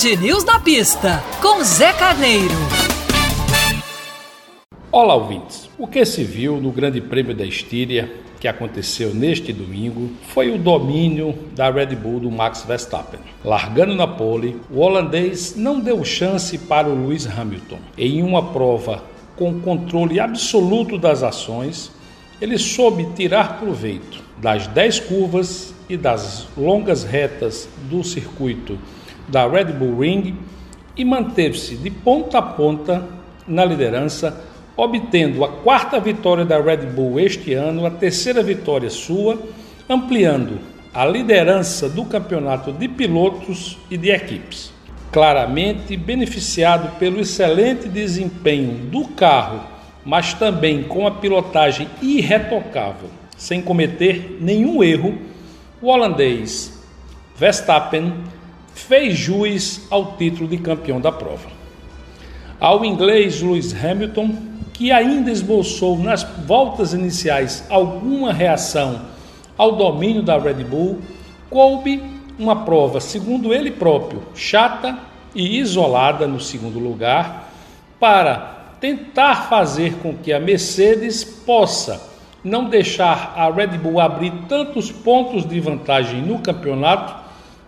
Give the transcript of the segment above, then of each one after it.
Band News na pista, com Zé Carneiro. Olá, ouvintes. O que se viu no Grande Prêmio da Estíria, que aconteceu neste domingo, foi o domínio da Red Bull do Max Verstappen. Largando na pole, o holandês não deu chance para o Lewis Hamilton. Em uma prova com controle absoluto das ações, ele soube tirar proveito das 10 curvas e das longas retas do circuito da Red Bull Ring e manteve-se de ponta a ponta na liderança obtendo a quarta vitória da Red Bull este ano, a terceira vitória sua, ampliando a liderança do campeonato de pilotos e de equipes. Claramente beneficiado pelo excelente desempenho do carro, mas também com a pilotagem irretocável, sem cometer nenhum erro, o holandês Verstappen fez jus ao título de campeão da prova. Ao inglês Lewis Hamilton que ainda esboçou nas voltas iniciais alguma reação ao domínio da Red Bull, coube uma prova, segundo ele próprio, chata e isolada no segundo lugar, para tentar fazer com que a Mercedes possa não deixar a Red Bull abrir tantos pontos de vantagem no campeonato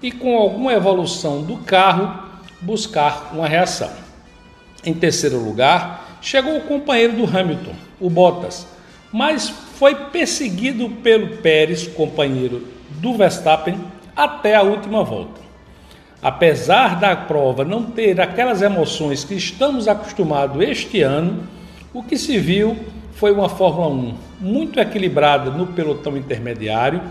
e, com alguma evolução do carro, buscar uma reação. Em terceiro lugar, chegou o companheiro do Hamilton, o Bottas, mas foi perseguido pelo Pérez, companheiro do Verstappen, até a última volta. Apesar da prova não ter aquelas emoções que estamos acostumados este ano, o que se viu foi uma Fórmula 1 muito equilibrada no pelotão intermediário,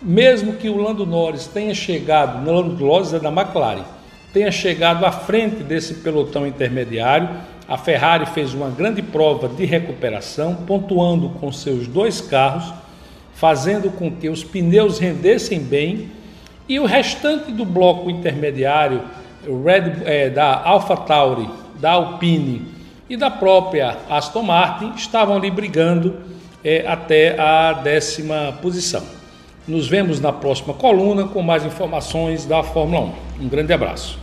mesmo que o Lando Norris tenha chegado, no Lando Norris é da McLaren, tenha chegado à frente desse pelotão intermediário, a Ferrari fez uma grande prova de recuperação, pontuando com seus dois carros, fazendo com que os pneus rendessem bem e o restante do bloco intermediário Red, é, da da Alpine e da própria Aston Martin estavam ali brigando é, até a décima posição. Nos vemos na próxima coluna com mais informações da Fórmula 1. Um grande abraço.